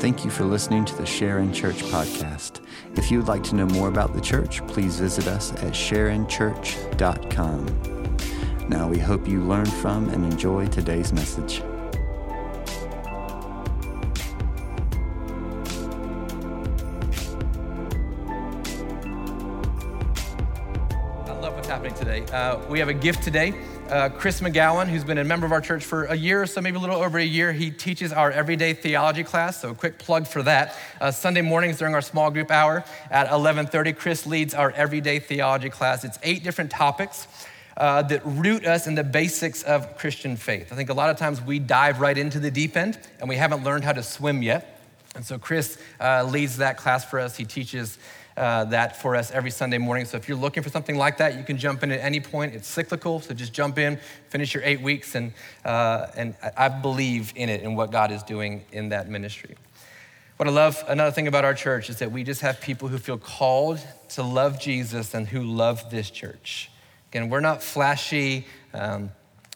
Thank you for listening to the Sharon Church podcast. If you would like to know more about the church, please visit us at sharonchurch.com. Now, we hope you learn from and enjoy today's message. I love what's happening today. Uh, we have a gift today. Uh, Chris McGowan, who's been a member of our church for a year or so, maybe a little over a year, he teaches our everyday theology class. So, a quick plug for that. Uh, Sunday mornings during our small group hour at 11:30, Chris leads our everyday theology class. It's eight different topics. Uh, that root us in the basics of Christian faith. I think a lot of times we dive right into the deep end and we haven't learned how to swim yet. And so Chris uh, leads that class for us. He teaches uh, that for us every Sunday morning. So if you're looking for something like that, you can jump in at any point. It's cyclical, so just jump in, finish your eight weeks, and, uh, and I believe in it and what God is doing in that ministry. What I love, another thing about our church is that we just have people who feel called to love Jesus and who love this church. Again, we're not flashy. Um,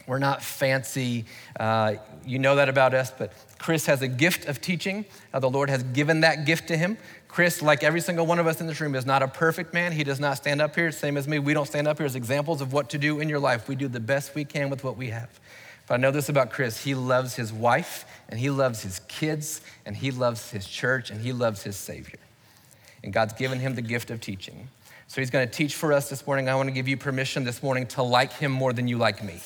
we're not fancy. Uh, you know that about us, but Chris has a gift of teaching. Uh, the Lord has given that gift to him. Chris, like every single one of us in this room, is not a perfect man. He does not stand up here, same as me. We don't stand up here as examples of what to do in your life. We do the best we can with what we have. But I know this about Chris. He loves his wife, and he loves his kids, and he loves his church, and he loves his Savior. And God's given him the gift of teaching. So he's going to teach for us this morning. I want to give you permission this morning to like him more than you like me.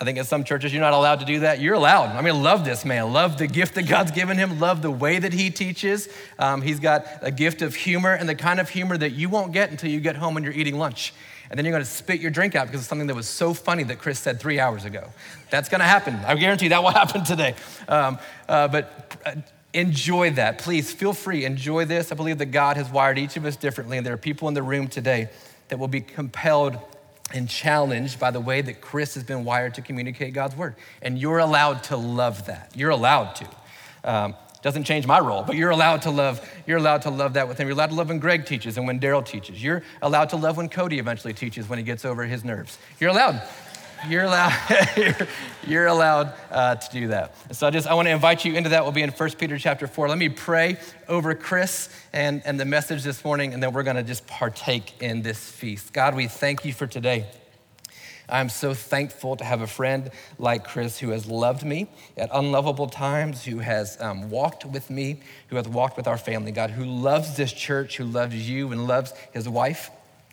I think in some churches you're not allowed to do that. You're allowed. I mean, love this man. Love the gift that God's given him. Love the way that he teaches. Um, he's got a gift of humor and the kind of humor that you won't get until you get home and you're eating lunch. And then you're going to spit your drink out because of something that was so funny that Chris said three hours ago. That's going to happen. I guarantee that will happen today. Um, uh, but uh, enjoy that. Please feel free, enjoy this. I believe that God has wired each of us differently, and there are people in the room today that will be compelled and challenged by the way that Chris has been wired to communicate God's word. And you're allowed to love that. You're allowed to. Um, doesn't change my role, but you're allowed to love. You're allowed to love that with him. You're allowed to love when Greg teaches and when Daryl teaches. You're allowed to love when Cody eventually teaches when he gets over his nerves. You're allowed. You're allowed, you're, allowed uh, to do that. so I just I want to invite you into that. We'll be in 1 Peter chapter 4. Let me pray over Chris and, and the message this morning, and then we're going to just partake in this feast. God, we thank you for today. I'm so thankful to have a friend like Chris who has loved me at unlovable times, who has um, walked with me, who has walked with our family, God, who loves this church, who loves you and loves his wife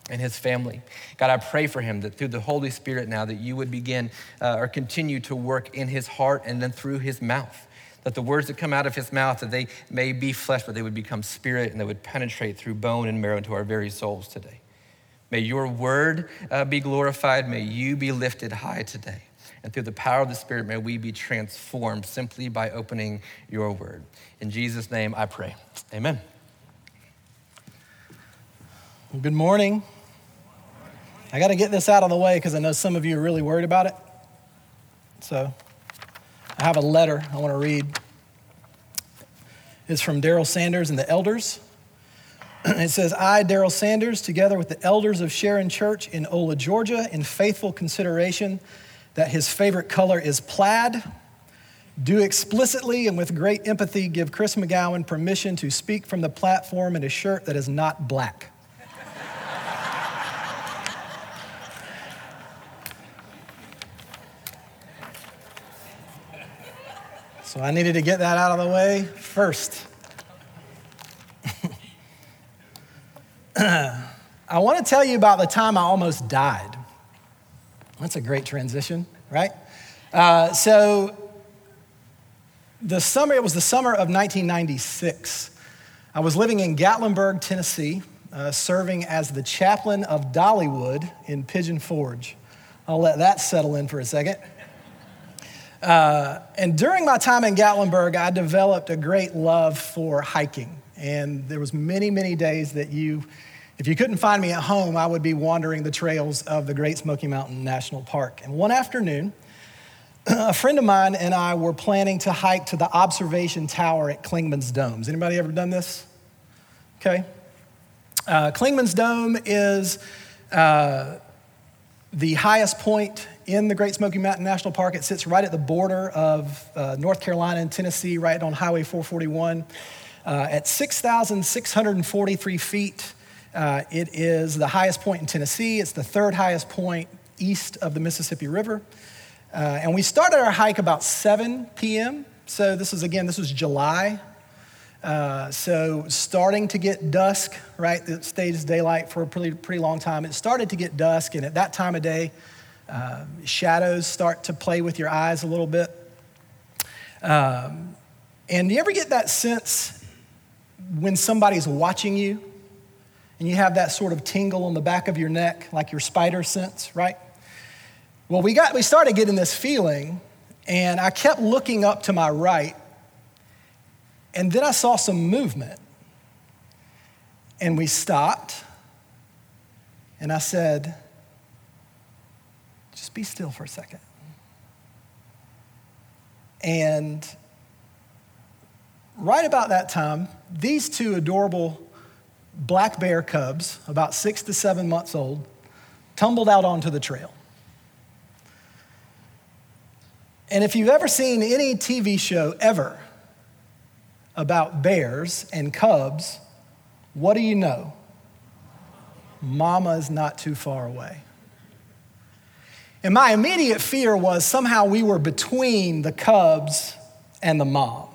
and his family. God, I pray for him that through the Holy Spirit now that you would begin uh, or continue to work in his heart and then through his mouth. That the words that come out of his mouth, that they may be flesh, but they would become spirit and they would penetrate through bone and marrow into our very souls today. May your word uh, be glorified. May you be lifted high today. And through the power of the Spirit, may we be transformed simply by opening your word. In Jesus' name I pray. Amen. Good morning. I got to get this out of the way because I know some of you are really worried about it. So I have a letter I want to read. It's from Daryl Sanders and the elders. It says, I, Daryl Sanders, together with the elders of Sharon Church in Ola, Georgia, in faithful consideration that his favorite color is plaid, do explicitly and with great empathy give Chris McGowan permission to speak from the platform in a shirt that is not black. So I needed to get that out of the way first. I want to tell you about the time I almost died. That's a great transition, right? Uh, so, the summer, it was the summer of 1996. I was living in Gatlinburg, Tennessee, uh, serving as the chaplain of Dollywood in Pigeon Forge. I'll let that settle in for a second. Uh, and during my time in Gatlinburg, I developed a great love for hiking. And there was many, many days that you, if you couldn't find me at home, I would be wandering the trails of the Great Smoky Mountain National Park. And one afternoon, a friend of mine and I were planning to hike to the observation tower at Clingman's Domes. Anybody ever done this? Okay. Uh, Clingman's Dome is uh, the highest point in the Great Smoky Mountain National Park. It sits right at the border of uh, North Carolina and Tennessee, right on Highway 441. Uh, at 6,643 feet, uh, it is the highest point in Tennessee. It's the third highest point east of the Mississippi River. Uh, and we started our hike about 7 p.m. So this is, again, this was July. Uh, so starting to get dusk, right? It stayed as daylight for a pretty, pretty long time. It started to get dusk, and at that time of day, uh, shadows start to play with your eyes a little bit. Um, and you ever get that sense when somebody's watching you and you have that sort of tingle on the back of your neck, like your spider sense, right? Well, we, got, we started getting this feeling, and I kept looking up to my right, and then I saw some movement. And we stopped, and I said, just be still for a second. And right about that time, these two adorable black bear cubs, about six to seven months old, tumbled out onto the trail. And if you've ever seen any TV show ever about bears and cubs, what do you know? Mama is not too far away. And my immediate fear was somehow we were between the cubs and the mom.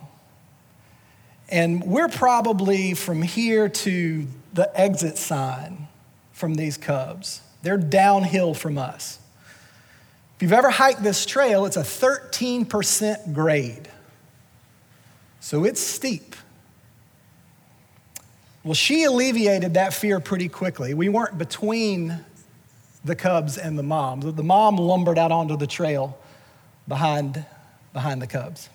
And we're probably from here to the exit sign from these cubs. They're downhill from us. If you've ever hiked this trail, it's a 13% grade. So it's steep. Well, she alleviated that fear pretty quickly. We weren't between the cubs and the mom. The mom lumbered out onto the trail behind, behind the cubs.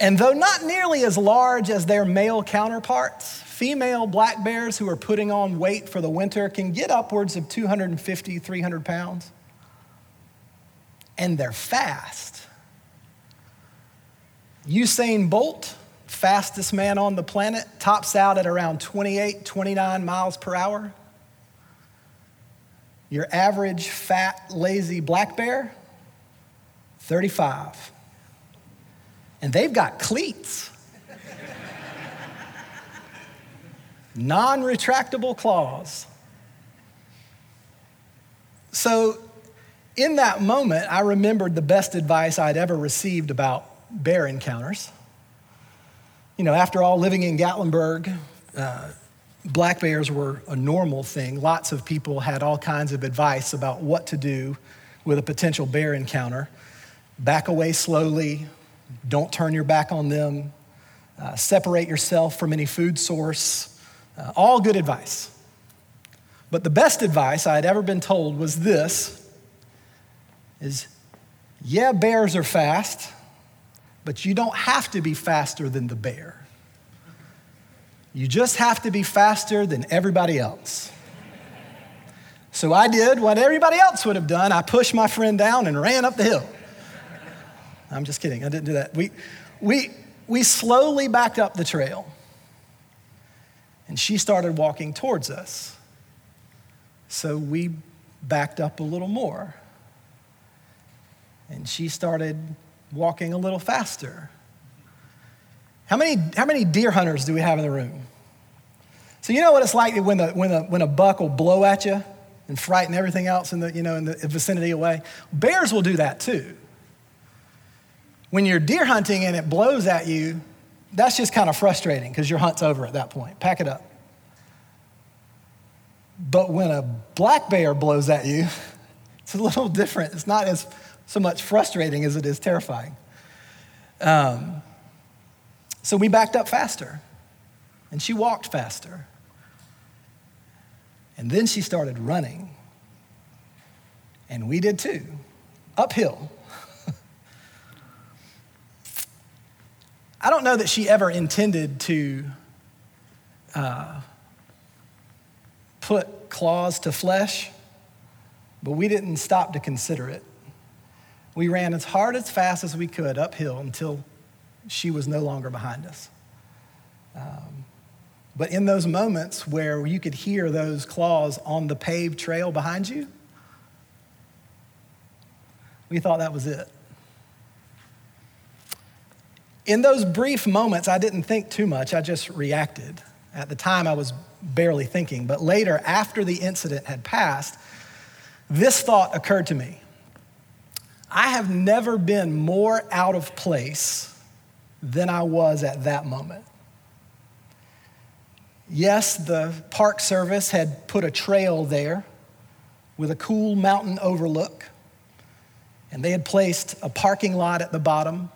And though not nearly as large as their male counterparts, Female black bears who are putting on weight for the winter can get upwards of 250, 300 pounds. And they're fast. Usain Bolt, fastest man on the planet, tops out at around 28, 29 miles per hour. Your average fat, lazy black bear, 35. And they've got cleats. non retractable claws. So, in that moment, I remembered the best advice I'd ever received about bear encounters. You know, after all, living in Gatlinburg, uh, black bears were a normal thing. Lots of people had all kinds of advice about what to do with a potential bear encounter. Back away slowly, don't turn your back on them, uh, separate yourself from any food source, uh, all good advice. But the best advice I had ever been told was this is yeah, bears are fast, but you don't have to be faster than the bear. You just have to be faster than everybody else. So I did what everybody else would have done. I pushed my friend down and ran up the hill. I'm just kidding. I didn't do that. We, we, we slowly backed up the trail. And she started walking towards us. So we backed up a little more. And she started walking a little faster. How many, how many deer hunters do we have in the room? So you know what it's like when, the, when, the, when a buck will blow at you and frighten everything else in the, you know, in the vicinity away? Bears will do that too. When you're deer hunting and it blows at you, that's just kind of frustrating because your hunt's over at that point. Pack it up. But when a black bear blows at you, it's a little different. It's not as so much frustrating as it is terrifying. Um, so we backed up faster, and she walked faster. And then she started running. And we did too, uphill. I don't know that she ever intended to uh, put claws to flesh, but we didn't stop to consider it. We ran as hard as fast as we could uphill until she was no longer behind us. Um, But in those moments where you could hear those claws on the paved trail behind you, we thought that was it. In those brief moments, I didn't think too much, I just reacted. At the time, I was barely thinking, but later, after the incident had passed, this thought occurred to me. I have never been more out of place than I was at that moment. Yes, the Park Service had put a trail there with a cool mountain overlook, and they had placed a parking lot at the bottom,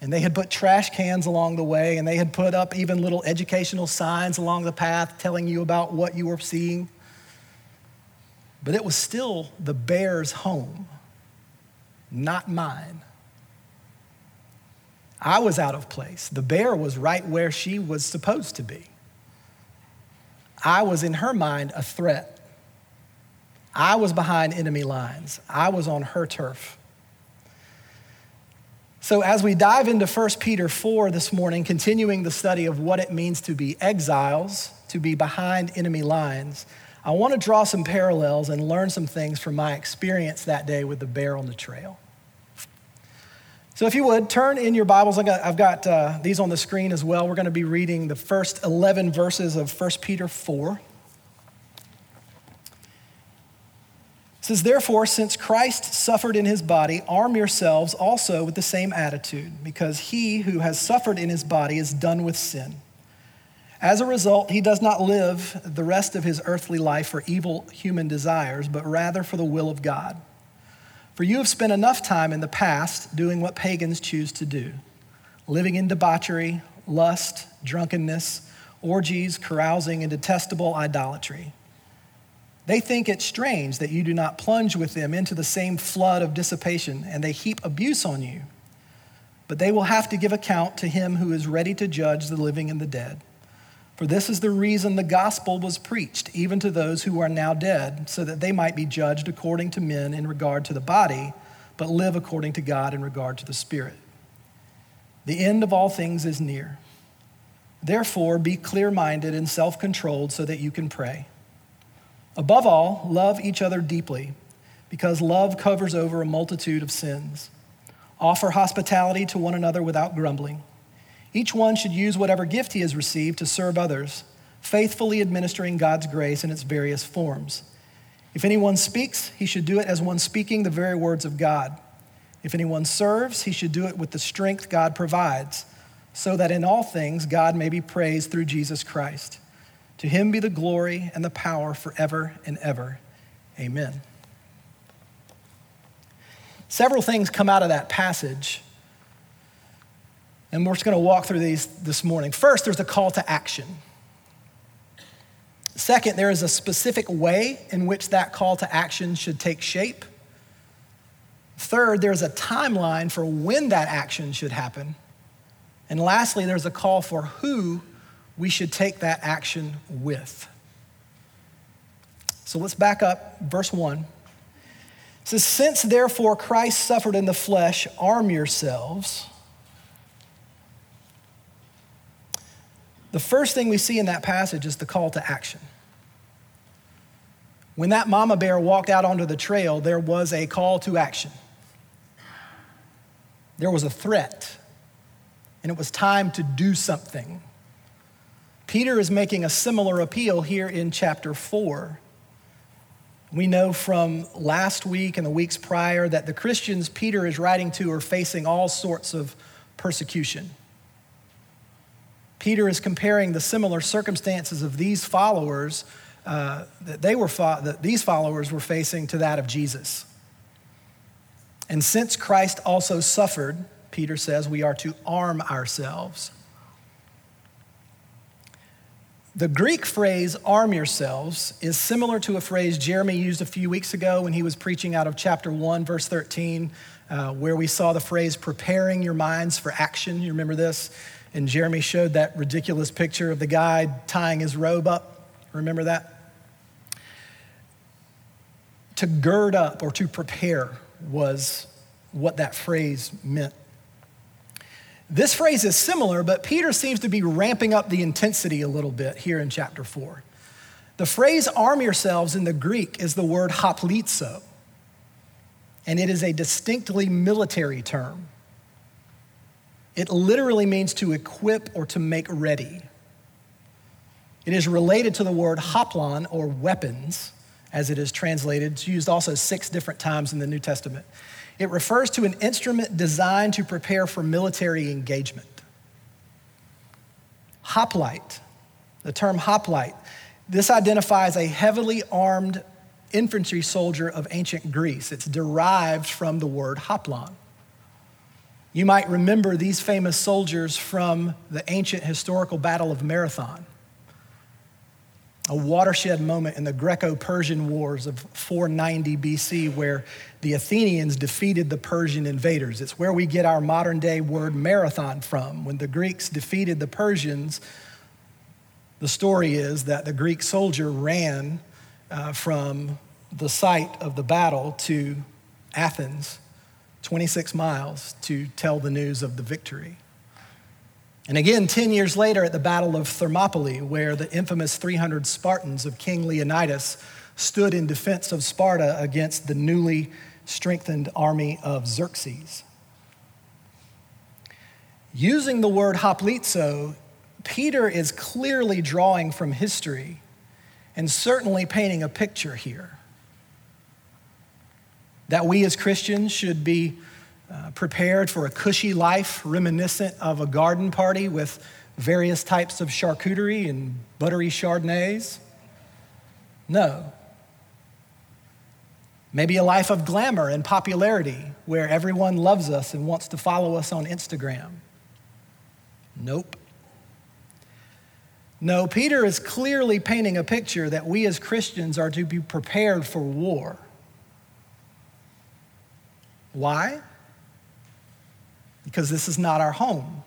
and they had put trash cans along the way, and they had put up even little educational signs along the path telling you about what you were seeing. But it was still the bear's home, not mine. I was out of place. The bear was right where she was supposed to be. I was, in her mind, a threat. I was behind enemy lines. I was on her turf. So, as we dive into 1 Peter 4 this morning, continuing the study of what it means to be exiles, to be behind enemy lines, I want to draw some parallels and learn some things from my experience that day with the bear on the trail. So, if you would, turn in your Bibles. I've got, I've got uh, these on the screen as well. We're going to be reading the first 11 verses of 1 Peter 4. It says, Therefore, since Christ suffered in his body, arm yourselves also with the same attitude, because he who has suffered in his body is done with sin. As a result, he does not live the rest of his earthly life for evil human desires, but rather for the will of God. For you have spent enough time in the past doing what pagans choose to do living in debauchery, lust, drunkenness, orgies, carousing, and detestable idolatry. They think it strange that you do not plunge with them into the same flood of dissipation, and they heap abuse on you. But they will have to give account to him who is ready to judge the living and the dead. For this is the reason the gospel was preached, even to those who are now dead, so that they might be judged according to men in regard to the body, but live according to God in regard to the spirit. The end of all things is near. Therefore, be clear minded and self controlled so that you can pray. Above all, love each other deeply, because love covers over a multitude of sins. Offer hospitality to one another without grumbling. Each one should use whatever gift he has received to serve others, faithfully administering God's grace in its various forms. If anyone speaks, he should do it as one speaking the very words of God. If anyone serves, he should do it with the strength God provides, so that in all things God may be praised through Jesus Christ. To him be the glory and the power forever and ever. Amen. Several things come out of that passage and we're just going to walk through these this morning. First, there's a call to action. Second, there is a specific way in which that call to action should take shape. Third, there's a timeline for when that action should happen. And lastly, there's a call for who we should take that action with. So let's back up, verse 1. It says, Since therefore Christ suffered in the flesh, arm yourselves The first thing we see in that passage is the call to action. When that mama bear walked out onto the trail, there was a call to action. There was a threat, and it was time to do something. Peter is making a similar appeal here in chapter 4. We know from last week and the weeks prior that the Christians Peter is writing to are facing all sorts of persecution. Peter is comparing the similar circumstances of these followers uh, that they were fo- that these followers were facing to that of Jesus. And since Christ also suffered, Peter says we are to arm ourselves. The Greek phrase arm yourselves is similar to a phrase Jeremy used a few weeks ago when he was preaching out of chapter 1, verse 13, uh, where we saw the phrase preparing your minds for action. You remember this? And Jeremy showed that ridiculous picture of the guy tying his robe up. Remember that? To gird up or to prepare was what that phrase meant. This phrase is similar, but Peter seems to be ramping up the intensity a little bit here in chapter 4. The phrase arm yourselves in the Greek is the word hoplizo, and it is a distinctly military term. It literally means to equip or to make ready. It is related to the word hoplon or weapons, as it is translated. It's used also six different times in the New Testament. It refers to an instrument designed to prepare for military engagement. Hoplite, the term hoplite, this identifies a heavily armed infantry soldier of ancient Greece. It's derived from the word hoplon. You might remember these famous soldiers from the ancient historical Battle of Marathon a watershed moment in the Greco Persian Wars of 490 BC, where the Athenians defeated the Persian invaders. It's where we get our modern day word marathon from. When the Greeks defeated the Persians, the story is that the Greek soldier ran uh, from the site of the battle to Athens, 26 miles, to tell the news of the victory. And again, 10 years later at the Battle of Thermopylae, where the infamous 300 Spartans of King Leonidas stood in defense of Sparta against the newly strengthened army of Xerxes. Using the word hoplizo, Peter is clearly drawing from history and certainly painting a picture here that we as Christians should be uh, prepared for a cushy life reminiscent of a garden party with various types of charcuterie and buttery chardonnays? No. Maybe a life of glamour and popularity where everyone loves us and wants to follow us on Instagram? Nope. No, Peter is clearly painting a picture that we as Christians are to be prepared for war. Why? because this is not our home.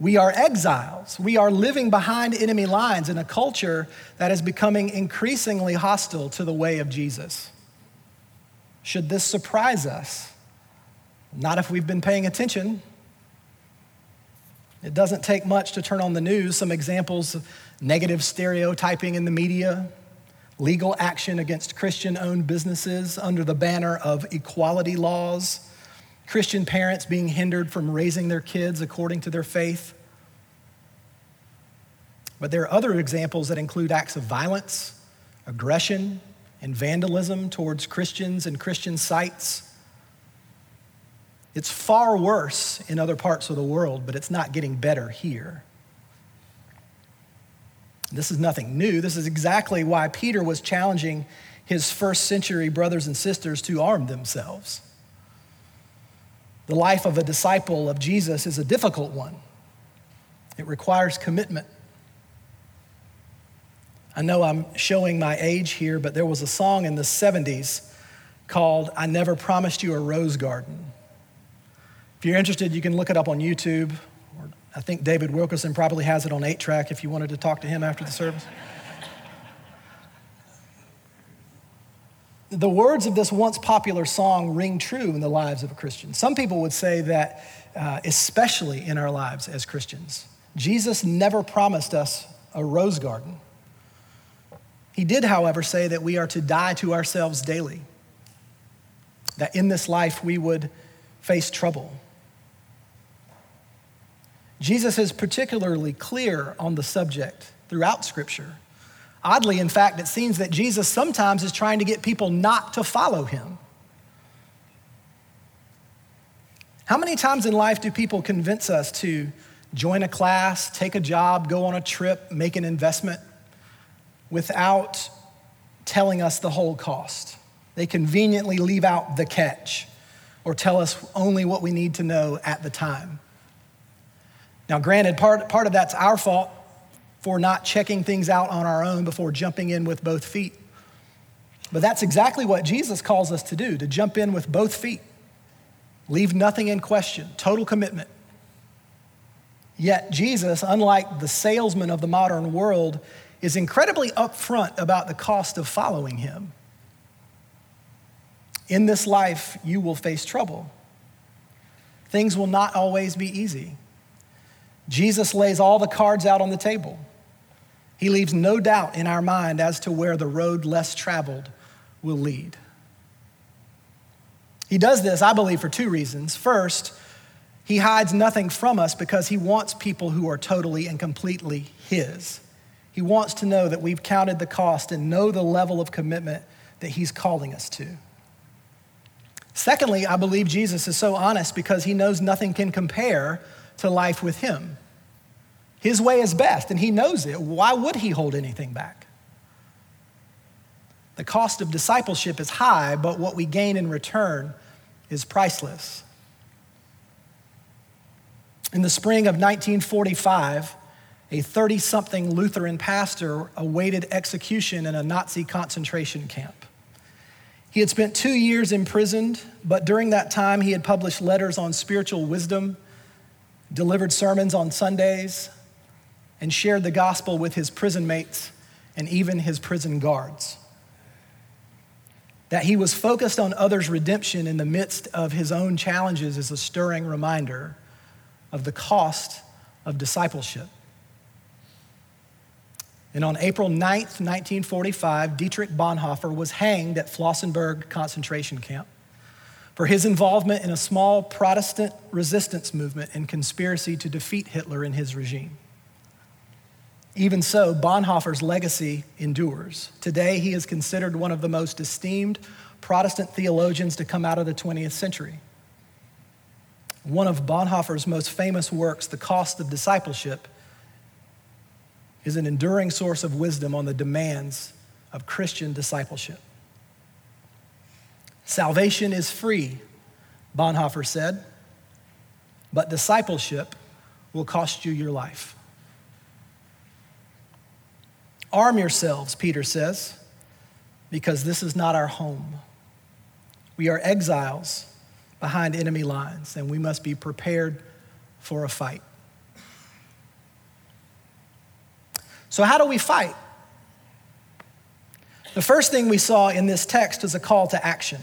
We are exiles. We are living behind enemy lines in a culture that is becoming increasingly hostile to the way of Jesus. Should this surprise us? Not if we've been paying attention. It doesn't take much to turn on the news. Some examples of negative stereotyping in the media, legal action against Christian owned businesses under the banner of equality laws Christian parents being hindered from raising their kids according to their faith. But there are other examples that include acts of violence, aggression, and vandalism towards Christians and Christian sites. It's far worse in other parts of the world, but it's not getting better here. This is nothing new. This is exactly why Peter was challenging his first century brothers and sisters to arm themselves. The life of a disciple of Jesus is a difficult one, it requires commitment. I know I'm showing my age here, but there was a song in the 70s called I Never Promised You a Rose Garden. If you're interested, you can look it up on YouTube. I think David Wilkerson probably has it on 8 track if you wanted to talk to him after the service. the words of this once popular song ring true in the lives of a Christian. Some people would say that, uh, especially in our lives as Christians, Jesus never promised us a rose garden. He did, however, say that we are to die to ourselves daily, that in this life we would face trouble. Jesus is particularly clear on the subject throughout Scripture. Oddly, in fact, it seems that Jesus sometimes is trying to get people not to follow him. How many times in life do people convince us to join a class, take a job, go on a trip, make an investment without telling us the whole cost? They conveniently leave out the catch or tell us only what we need to know at the time. Now, granted, part, part of that's our fault for not checking things out on our own before jumping in with both feet. But that's exactly what Jesus calls us to do to jump in with both feet, leave nothing in question, total commitment. Yet, Jesus, unlike the salesman of the modern world, is incredibly upfront about the cost of following him. In this life, you will face trouble. Things will not always be easy. Jesus lays all the cards out on the table. He leaves no doubt in our mind as to where the road less traveled will lead. He does this, I believe, for two reasons. First, he hides nothing from us because he wants people who are totally and completely his. He wants to know that we've counted the cost and know the level of commitment that he's calling us to. Secondly, I believe Jesus is so honest because he knows nothing can compare to life with him. His way is best, and he knows it. Why would he hold anything back? The cost of discipleship is high, but what we gain in return is priceless. In the spring of 1945, a 30 something Lutheran pastor awaited execution in a Nazi concentration camp. He had spent two years imprisoned, but during that time, he had published letters on spiritual wisdom, delivered sermons on Sundays, and shared the gospel with his prison mates and even his prison guards. That he was focused on others' redemption in the midst of his own challenges is a stirring reminder of the cost of discipleship. And on April 9th, 1945, Dietrich Bonhoeffer was hanged at Flossenburg concentration camp for his involvement in a small Protestant resistance movement and conspiracy to defeat Hitler and his regime. Even so, Bonhoeffer's legacy endures. Today, he is considered one of the most esteemed Protestant theologians to come out of the 20th century. One of Bonhoeffer's most famous works, The Cost of Discipleship, is an enduring source of wisdom on the demands of Christian discipleship. Salvation is free, Bonhoeffer said, but discipleship will cost you your life. Arm yourselves, Peter says, because this is not our home. We are exiles behind enemy lines, and we must be prepared for a fight. So, how do we fight? The first thing we saw in this text is a call to action.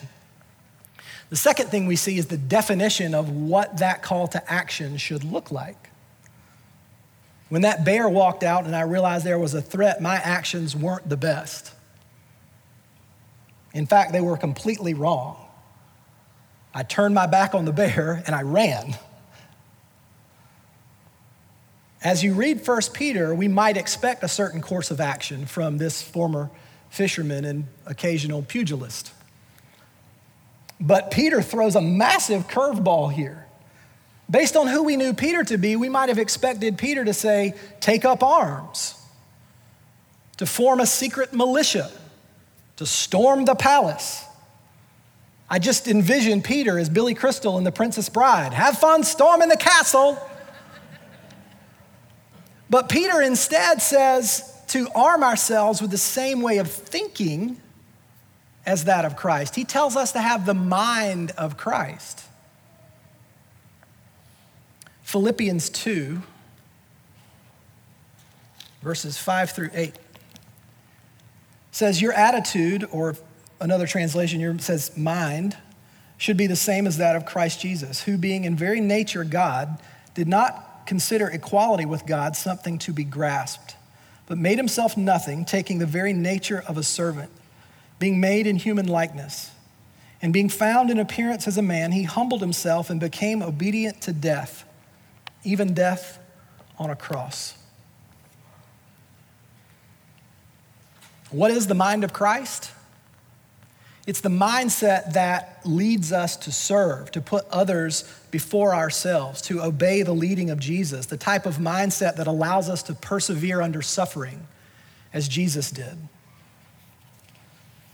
The second thing we see is the definition of what that call to action should look like. When that bear walked out and I realized there was a threat, my actions weren't the best. In fact, they were completely wrong. I turned my back on the bear and I ran. As you read 1 Peter, we might expect a certain course of action from this former fisherman and occasional pugilist. But Peter throws a massive curveball here. Based on who we knew Peter to be, we might have expected Peter to say, Take up arms, to form a secret militia, to storm the palace. I just envision Peter as Billy Crystal in The Princess Bride. Have fun storming the castle. But Peter instead says to arm ourselves with the same way of thinking as that of Christ. He tells us to have the mind of Christ. Philippians 2, verses 5 through 8 says, Your attitude, or another translation says, mind, should be the same as that of Christ Jesus, who, being in very nature God, did not consider equality with God something to be grasped, but made himself nothing, taking the very nature of a servant, being made in human likeness. And being found in appearance as a man, he humbled himself and became obedient to death, even death on a cross. What is the mind of Christ? It's the mindset that leads us to serve, to put others before ourselves, to obey the leading of Jesus, the type of mindset that allows us to persevere under suffering as Jesus did.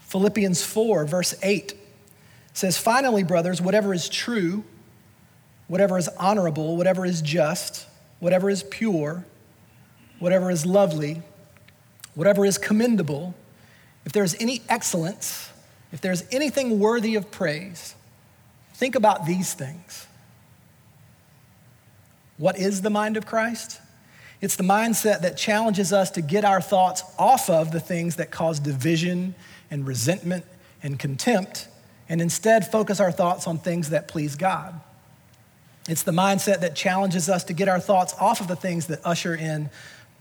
Philippians 4, verse 8 says, Finally, brothers, whatever is true, whatever is honorable, whatever is just, whatever is pure, whatever is lovely, whatever is commendable, if there is any excellence, if there's anything worthy of praise, think about these things. What is the mind of Christ? It's the mindset that challenges us to get our thoughts off of the things that cause division and resentment and contempt and instead focus our thoughts on things that please God. It's the mindset that challenges us to get our thoughts off of the things that usher in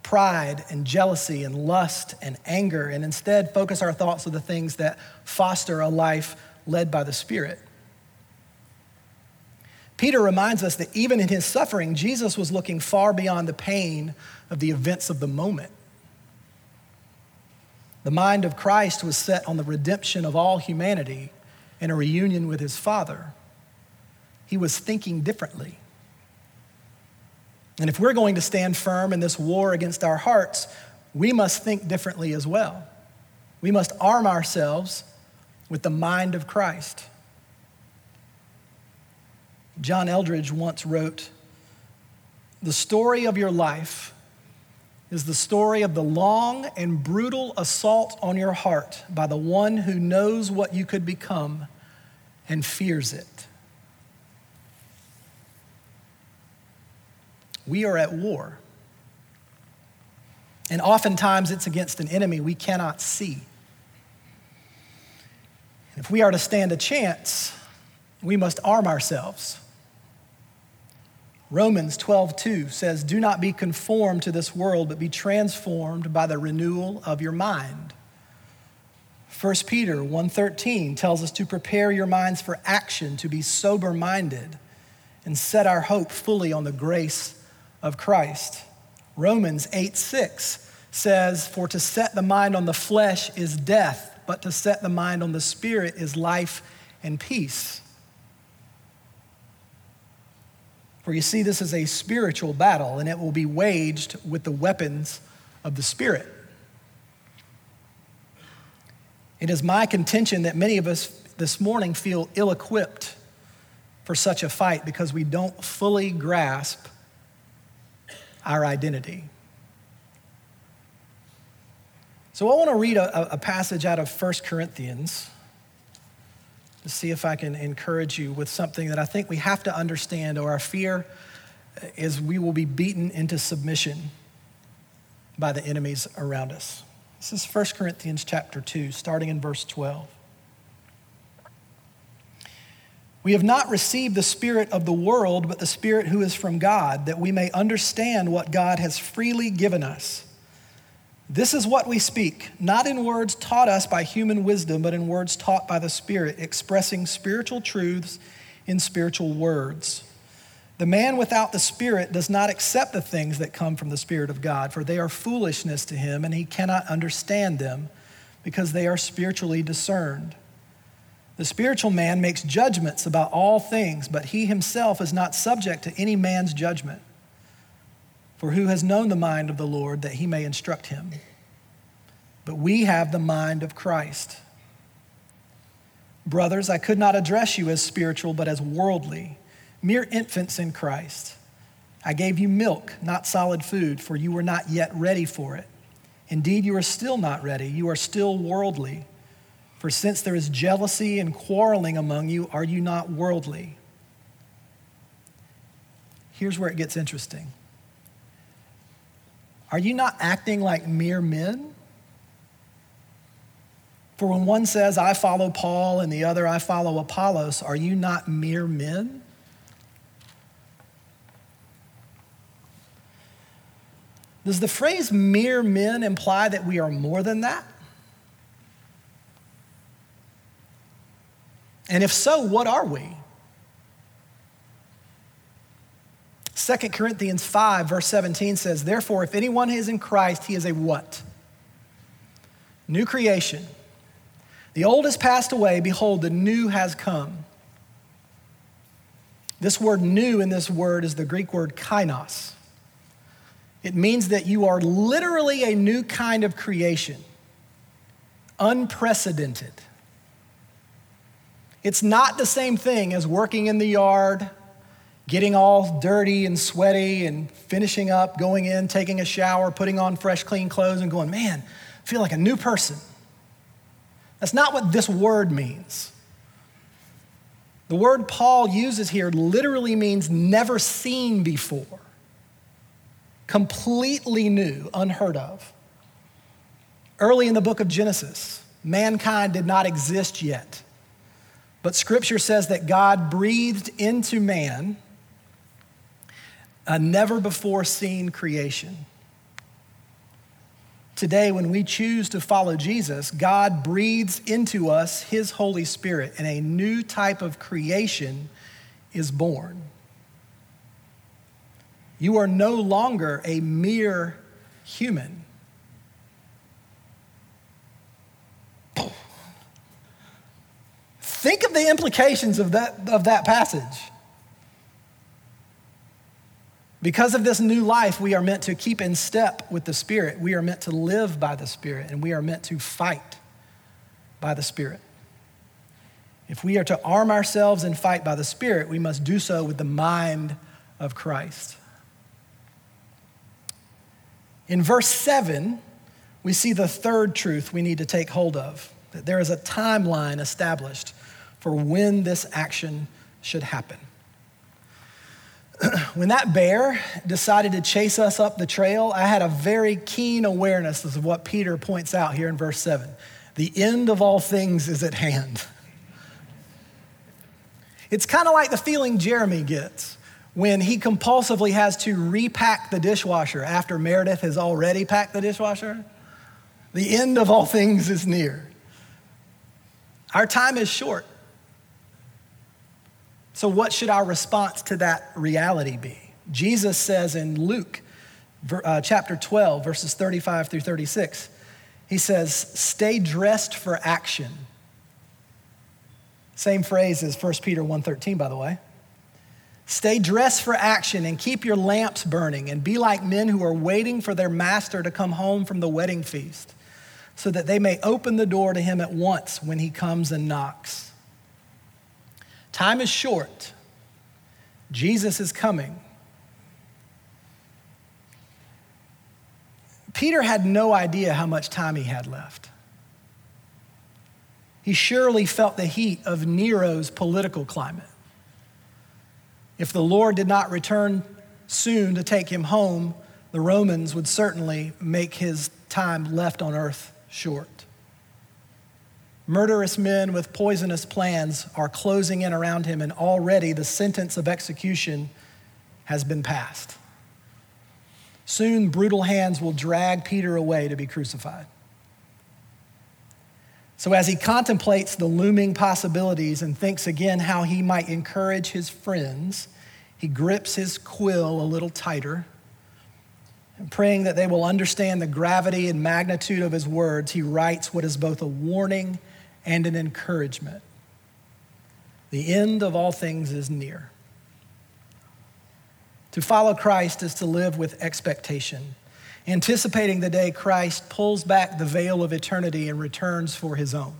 pride and jealousy and lust and anger, and instead focus our thoughts on the things that foster a life led by the Spirit. Peter reminds us that even in his suffering, Jesus was looking far beyond the pain of the events of the moment. The mind of Christ was set on the redemption of all humanity and a reunion with his Father. He was thinking differently. And if we're going to stand firm in this war against our hearts, we must think differently as well. We must arm ourselves with the mind of Christ. John Eldredge once wrote The story of your life is the story of the long and brutal assault on your heart by the one who knows what you could become and fears it. We are at war. And oftentimes it's against an enemy we cannot see. If we are to stand a chance, we must arm ourselves. Romans 12:2 says, "Do not be conformed to this world, but be transformed by the renewal of your mind." 1 Peter 1:13 tells us to prepare your minds for action, to be sober-minded, and set our hope fully on the grace of Christ. Romans 8 6 says, For to set the mind on the flesh is death, but to set the mind on the spirit is life and peace. For you see, this is a spiritual battle, and it will be waged with the weapons of the Spirit. It is my contention that many of us this morning feel ill equipped for such a fight because we don't fully grasp our identity. So I want to read a, a passage out of 1 Corinthians to see if I can encourage you with something that I think we have to understand, or our fear is we will be beaten into submission by the enemies around us. This is 1 Corinthians chapter 2, starting in verse 12. We have not received the Spirit of the world, but the Spirit who is from God, that we may understand what God has freely given us. This is what we speak, not in words taught us by human wisdom, but in words taught by the Spirit, expressing spiritual truths in spiritual words. The man without the Spirit does not accept the things that come from the Spirit of God, for they are foolishness to him, and he cannot understand them because they are spiritually discerned. The spiritual man makes judgments about all things, but he himself is not subject to any man's judgment. For who has known the mind of the Lord that he may instruct him? But we have the mind of Christ. Brothers, I could not address you as spiritual, but as worldly, mere infants in Christ. I gave you milk, not solid food, for you were not yet ready for it. Indeed, you are still not ready. You are still worldly. For since there is jealousy and quarreling among you, are you not worldly? Here's where it gets interesting. Are you not acting like mere men? For when one says, I follow Paul, and the other, I follow Apollos, are you not mere men? Does the phrase mere men imply that we are more than that? And if so, what are we? 2 Corinthians 5, verse 17 says, Therefore, if anyone is in Christ, he is a what? New creation. The old has passed away, behold, the new has come. This word new in this word is the Greek word kainos. It means that you are literally a new kind of creation, unprecedented. It's not the same thing as working in the yard, getting all dirty and sweaty and finishing up, going in, taking a shower, putting on fresh, clean clothes, and going, man, I feel like a new person. That's not what this word means. The word Paul uses here literally means never seen before, completely new, unheard of. Early in the book of Genesis, mankind did not exist yet. But scripture says that God breathed into man a never before seen creation. Today, when we choose to follow Jesus, God breathes into us His Holy Spirit, and a new type of creation is born. You are no longer a mere human. Think of the implications of that, of that passage. Because of this new life, we are meant to keep in step with the Spirit. We are meant to live by the Spirit, and we are meant to fight by the Spirit. If we are to arm ourselves and fight by the Spirit, we must do so with the mind of Christ. In verse 7, we see the third truth we need to take hold of that there is a timeline established for when this action should happen. when that bear decided to chase us up the trail, I had a very keen awareness of what Peter points out here in verse 7. The end of all things is at hand. It's kind of like the feeling Jeremy gets when he compulsively has to repack the dishwasher after Meredith has already packed the dishwasher. The end of all things is near. Our time is short. So, what should our response to that reality be? Jesus says in Luke uh, chapter 12, verses 35 through 36, he says, Stay dressed for action. Same phrase as 1 Peter 1:13, by the way. Stay dressed for action and keep your lamps burning and be like men who are waiting for their master to come home from the wedding feast, so that they may open the door to him at once when he comes and knocks. Time is short. Jesus is coming. Peter had no idea how much time he had left. He surely felt the heat of Nero's political climate. If the Lord did not return soon to take him home, the Romans would certainly make his time left on earth short. Murderous men with poisonous plans are closing in around him, and already the sentence of execution has been passed. Soon, brutal hands will drag Peter away to be crucified. So, as he contemplates the looming possibilities and thinks again how he might encourage his friends, he grips his quill a little tighter. And praying that they will understand the gravity and magnitude of his words, he writes what is both a warning and an encouragement. The end of all things is near. To follow Christ is to live with expectation, anticipating the day Christ pulls back the veil of eternity and returns for his own.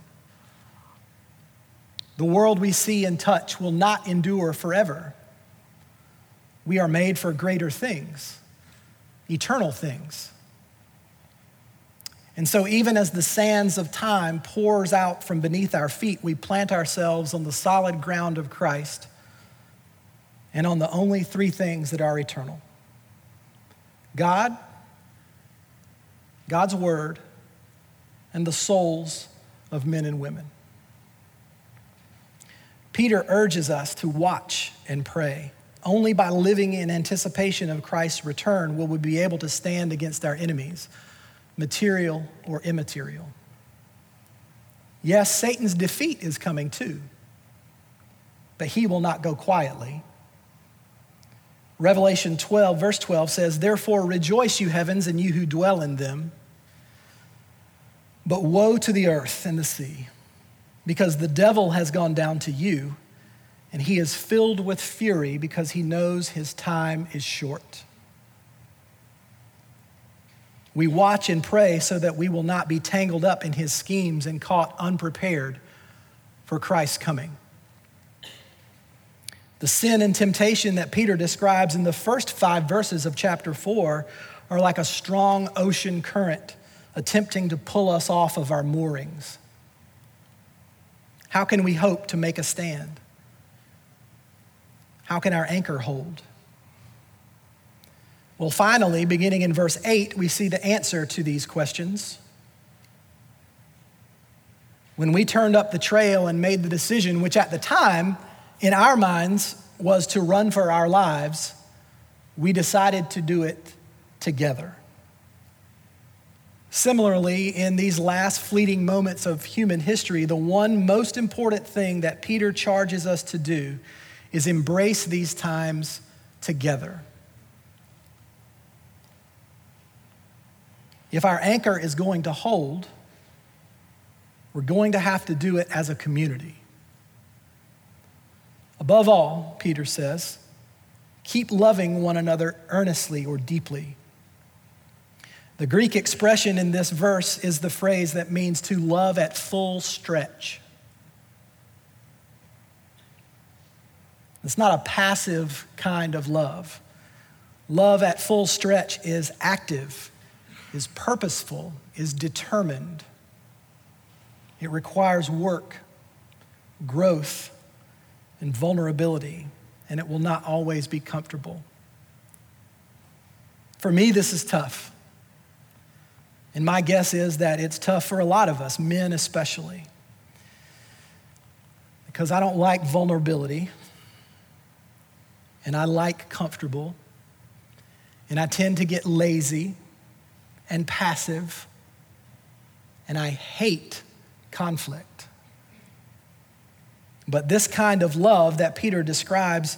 The world we see and touch will not endure forever. We are made for greater things, eternal things. And so, even as the sands of time pours out from beneath our feet, we plant ourselves on the solid ground of Christ and on the only three things that are eternal God, God's Word, and the souls of men and women. Peter urges us to watch and pray. Only by living in anticipation of Christ's return will we be able to stand against our enemies material or immaterial. Yes, Satan's defeat is coming too, but he will not go quietly. Revelation 12, verse 12 says, Therefore rejoice, you heavens, and you who dwell in them. But woe to the earth and the sea, because the devil has gone down to you, and he is filled with fury because he knows his time is short. We watch and pray so that we will not be tangled up in his schemes and caught unprepared for Christ's coming. The sin and temptation that Peter describes in the first five verses of chapter four are like a strong ocean current attempting to pull us off of our moorings. How can we hope to make a stand? How can our anchor hold? Well, finally, beginning in verse 8, we see the answer to these questions. When we turned up the trail and made the decision, which at the time, in our minds, was to run for our lives, we decided to do it together. Similarly, in these last fleeting moments of human history, the one most important thing that Peter charges us to do is embrace these times together. If our anchor is going to hold, we're going to have to do it as a community. Above all, Peter says, keep loving one another earnestly or deeply. The Greek expression in this verse is the phrase that means to love at full stretch. It's not a passive kind of love. Love at full stretch is active, is purposeful, is determined. It requires work, growth, and vulnerability, and it will not always be comfortable. For me, this is tough. And my guess is that it's tough for a lot of us, men especially, because I don't like vulnerability and I like comfortable, and I tend to get lazy and passive, and I hate conflict. But this kind of love that Peter describes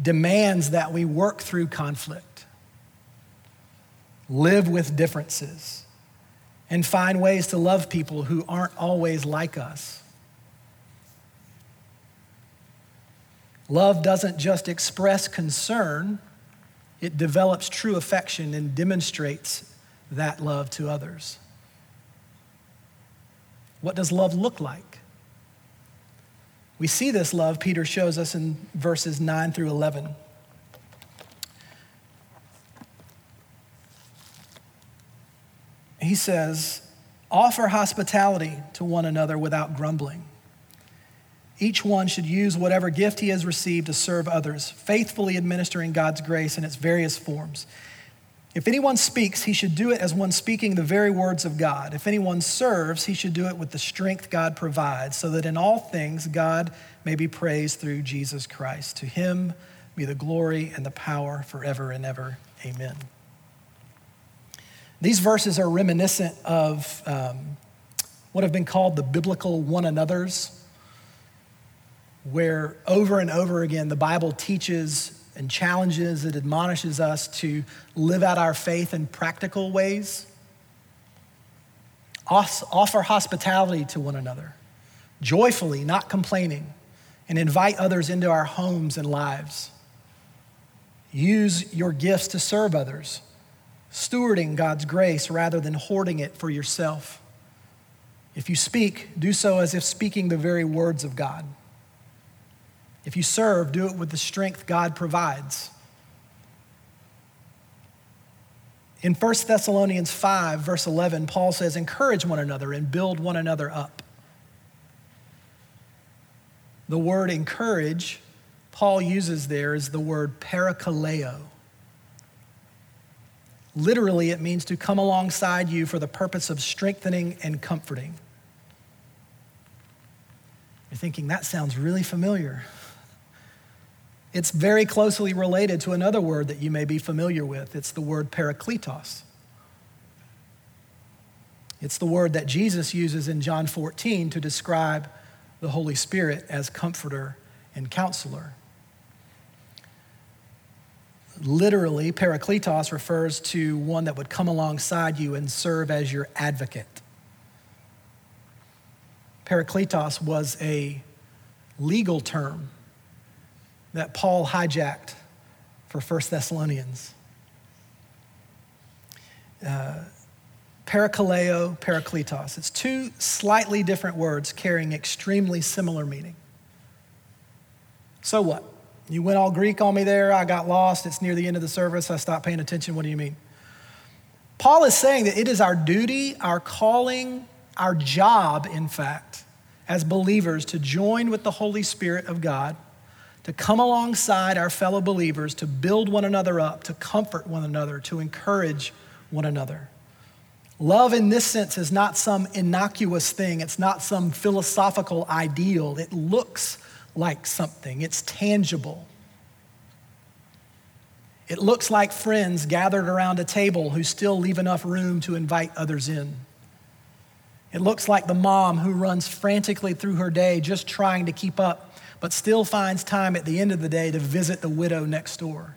demands that we work through conflict, live with differences, and find ways to love people who aren't always like us. Love doesn't just express concern, it develops true affection and demonstrates that love to others. What does love look like? We see this love, Peter shows us in verses 9 through 11. He says, Offer hospitality to one another without grumbling. Each one should use whatever gift he has received to serve others, faithfully administering God's grace in its various forms. If anyone speaks, he should do it as one speaking the very words of God. If anyone serves, he should do it with the strength God provides, so that in all things God may be praised through Jesus Christ. To him be the glory and the power forever and ever. Amen. These verses are reminiscent of um, what have been called the biblical one another's where over and over again the Bible teaches and challenges, it admonishes us to live out our faith in practical ways, offer hospitality to one another, joyfully, not complaining, and invite others into our homes and lives. Use your gifts to serve others, stewarding God's grace rather than hoarding it for yourself. If you speak, do so as if speaking the very words of God. If you serve, do it with the strength God provides. In 1 Thessalonians 5, verse 11, Paul says, Encourage one another and build one another up. The word encourage, Paul uses there, is the word parakaleo. Literally, it means to come alongside you for the purpose of strengthening and comforting. You're thinking, that sounds really familiar. It's very closely related to another word that you may be familiar with. It's the word parakletos. It's the word that Jesus uses in John 14 to describe the Holy Spirit as comforter and counselor. Literally, parakletos refers to one that would come alongside you and serve as your advocate. Parakletos was a legal term that Paul hijacked for 1 Thessalonians. Uh, parakaleo, parakletos. It's two slightly different words carrying extremely similar meaning. So what? You went all Greek on me there. I got lost. It's near the end of the service. I stopped paying attention. What do you mean? Paul is saying that it is our duty, our calling, our job, in fact, as believers to join with the Holy Spirit of God to come alongside our fellow believers, to build one another up, to comfort one another, to encourage one another. Love in this sense is not some innocuous thing, it's not some philosophical ideal. It looks like something, it's tangible. It looks like friends gathered around a table who still leave enough room to invite others in. It looks like the mom who runs frantically through her day just trying to keep up, but still finds time at the end of the day to visit the widow next door.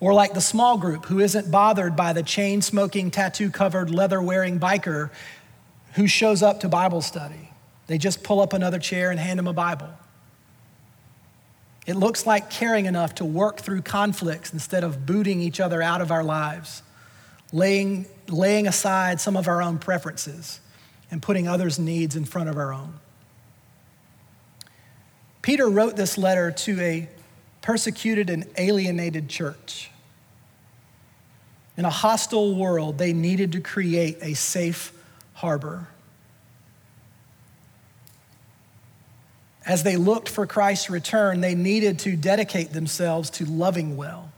Or like the small group who isn't bothered by the chain smoking, tattoo covered, leather wearing biker who shows up to Bible study. They just pull up another chair and hand him a Bible. It looks like caring enough to work through conflicts instead of booting each other out of our lives, laying, laying aside some of our own preferences and putting others' needs in front of our own. Peter wrote this letter to a persecuted and alienated church. In a hostile world, they needed to create a safe harbor. As they looked for Christ's return, they needed to dedicate themselves to loving well,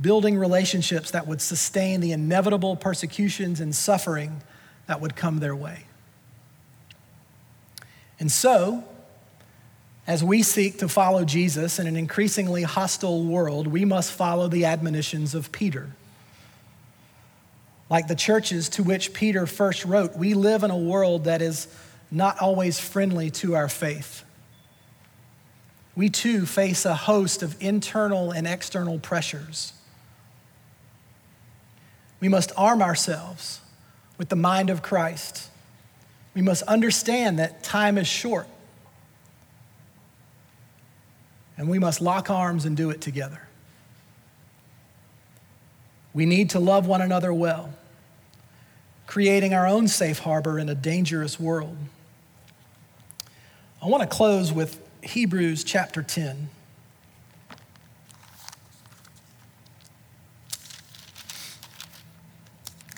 building relationships that would sustain the inevitable persecutions and suffering that would come their way. And so, as we seek to follow Jesus in an increasingly hostile world, we must follow the admonitions of Peter. Like the churches to which Peter first wrote, we live in a world that is not always friendly to our faith. We too face a host of internal and external pressures. We must arm ourselves with the mind of Christ. We must understand that time is short. And we must lock arms and do it together. We need to love one another well, creating our own safe harbor in a dangerous world. I want to close with Hebrews chapter 10.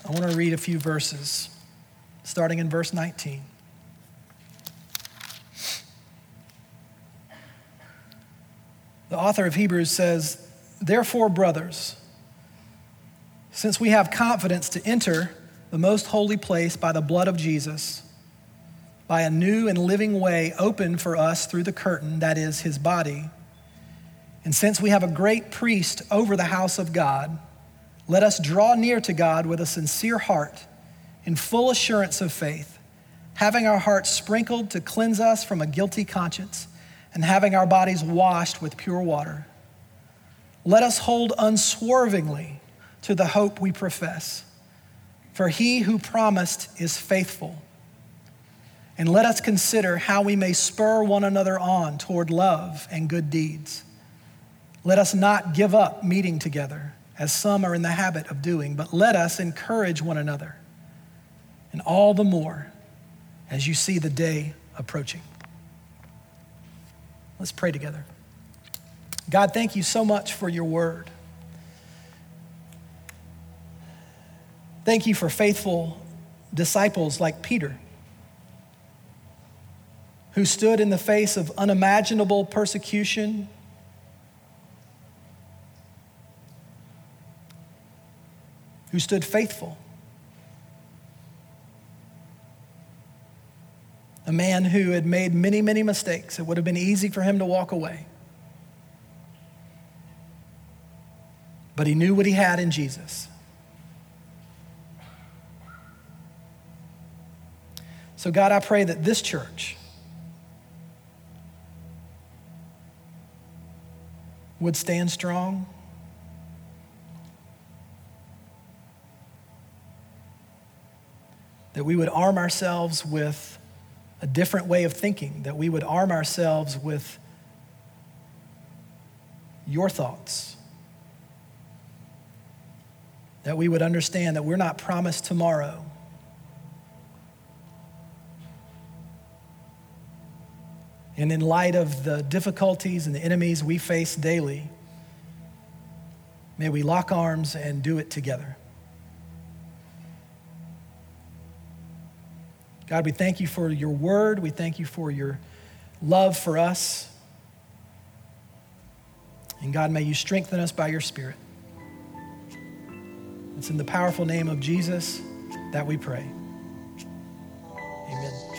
I want to read a few verses, starting in verse 19. The author of Hebrews says, Therefore, brothers, since we have confidence to enter the most holy place by the blood of Jesus, by a new and living way opened for us through the curtain that is his body. And since we have a great priest over the house of God, let us draw near to God with a sincere heart, in full assurance of faith, having our hearts sprinkled to cleanse us from a guilty conscience, and having our bodies washed with pure water. Let us hold unswervingly to the hope we profess, for he who promised is faithful. And let us consider how we may spur one another on toward love and good deeds. Let us not give up meeting together, as some are in the habit of doing, but let us encourage one another, and all the more as you see the day approaching. Let's pray together. God, thank you so much for your word. Thank you for faithful disciples like Peter who stood in the face of unimaginable persecution. Who stood faithful. A man who had made many, many mistakes. It would have been easy for him to walk away. But he knew what he had in Jesus. So, God, I pray that this church, would stand strong? That we would arm ourselves with a different way of thinking, that we would arm ourselves with your thoughts. That we would understand that we're not promised tomorrow, And in light of the difficulties and the enemies we face daily, may we lock arms and do it together. God, we thank you for your word. We thank you for your love for us. And God, may you strengthen us by your Spirit. It's in the powerful name of Jesus that we pray. Amen.